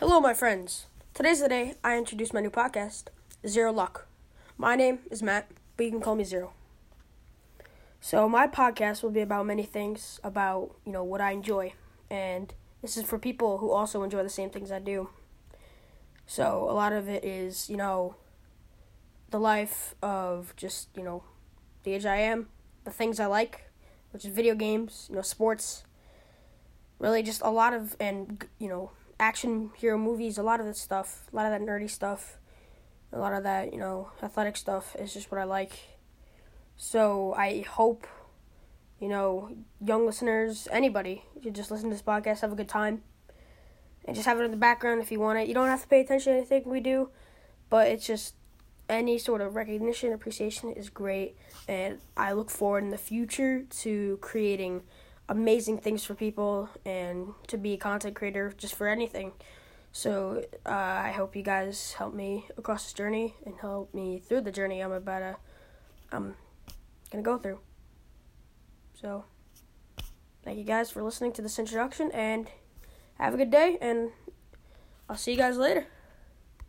Hello, my friends. Today's the day I introduce my new podcast, Zero Luck. My name is Matt, but you can call me Zero. So, my podcast will be about many things, about, you know, what I enjoy. And this is for people who also enjoy the same things I do. So, a lot of it is, you know, the life of just, you know, the age I am, the things I like, which is video games, you know, sports. Really, just a lot of, and, you know, action hero movies, a lot of that stuff, a lot of that nerdy stuff, a lot of that, you know, athletic stuff is just what I like. So I hope, you know, young listeners, anybody, you just listen to this podcast, have a good time, and just have it in the background if you want it. You don't have to pay attention to anything we do, but it's just any sort of recognition, appreciation is great, and I look forward in the future to creating amazing things for people and to be a content creator just for anything. So uh, I hope you guys help me across this journey and help me through the journey I'm about to I'm gonna go through. So thank you guys for listening to this introduction and have a good day and I'll see you guys later.